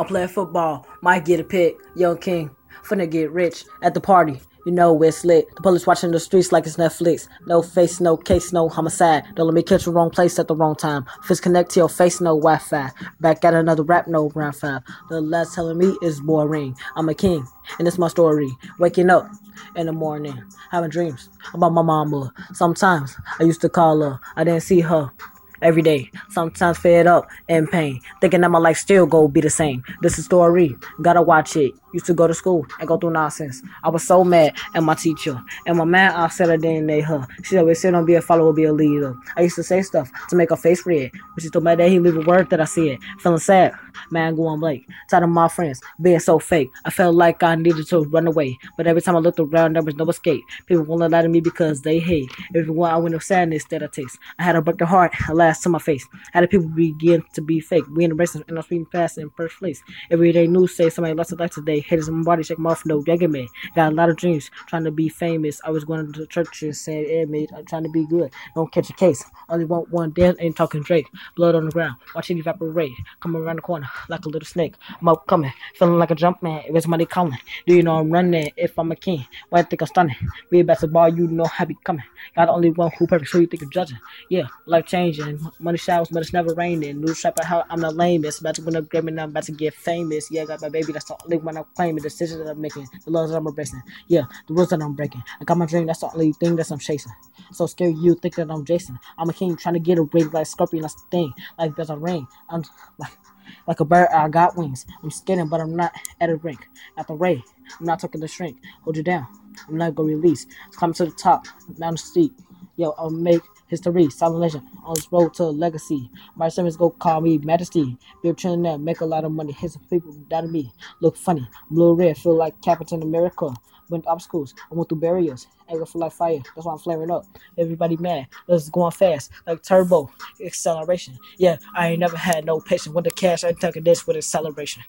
I'm playing football. Might get a pick. Young King. Finna get rich at the party. You know it's lit. The police watching the streets like it's Netflix. No face, no case, no homicide. Don't let me catch the wrong place at the wrong time. Fist connect to your face, no Wi-Fi. Back at another rap, no round five. The last telling me is boring. I'm a king, and it's my story. Waking up in the morning, having dreams about my mama. Sometimes I used to call her. I didn't see her every day. Sometimes fed up and pain, thinking that my life still go be the same. This is story, gotta watch it. Used to go to school and go through nonsense. I was so mad at my teacher. And my man I said I didn't name her. She always said don't be a follower, be a leader. I used to say stuff to make her face red. But she told me that he leave a word that I said. Feeling sad, man going Blake. Tired of my friends being so fake. I felt like I needed to run away. But every time I looked around, there was no escape. People won't lie to me because they hate. Everyone I went of sadness that I taste. I had a broken heart, alas to my face. How did people begin to be fake? We in the race and I'm speaking fast in first place. Everyday news say somebody lost their life today. Haters in my body, check off, no begging me. Got a lot of dreams, trying to be famous. I was going to church and saying, hey, mate, I'm trying to be good. Don't catch a case. Only want one dance, ain't talking Drake. Blood on the ground, watch it evaporate. Come around the corner like a little snake. I'm up coming, feeling like a jump man. If it's money calling, do you know I'm running? If I'm a king, why I think I'm stunning? A basketball, you know I be coming. Got the only one who perfect, so you think you're judging. Yeah, life changing. Money showers, but it's never raining. New strap, how I'm the lamest. About to win a Grammy, now I'm about to get famous. Yeah, I got my baby, that's the only one I'm claiming. Decisions that I'm making, the laws that I'm embracing. Yeah, the rules that I'm breaking. I got my dream, that's the only thing that I'm chasing. So scared you think that I'm Jason. I'm a king trying to get a ring like Scorpion, that's the thing. Like there's a ring. I'm like like a bird, I got wings. I'm skating, but I'm not at a rink. At the ray, I'm not talking to shrink. Hold you down. I'm not gonna release. Climb to the top, mountain steep. Yo, I'll make history, silent legend on this road to legacy. My servants go call me Majesty. A trillionaire, make a lot of money. Hit some people doubted me. Look funny, blue red, feel like Captain America. Went obstacles, I went through barriers. Anger feel like fire, that's why I'm flaring up. Everybody mad, is going fast, like turbo acceleration. Yeah, I ain't never had no patience with the cash. I took this with acceleration.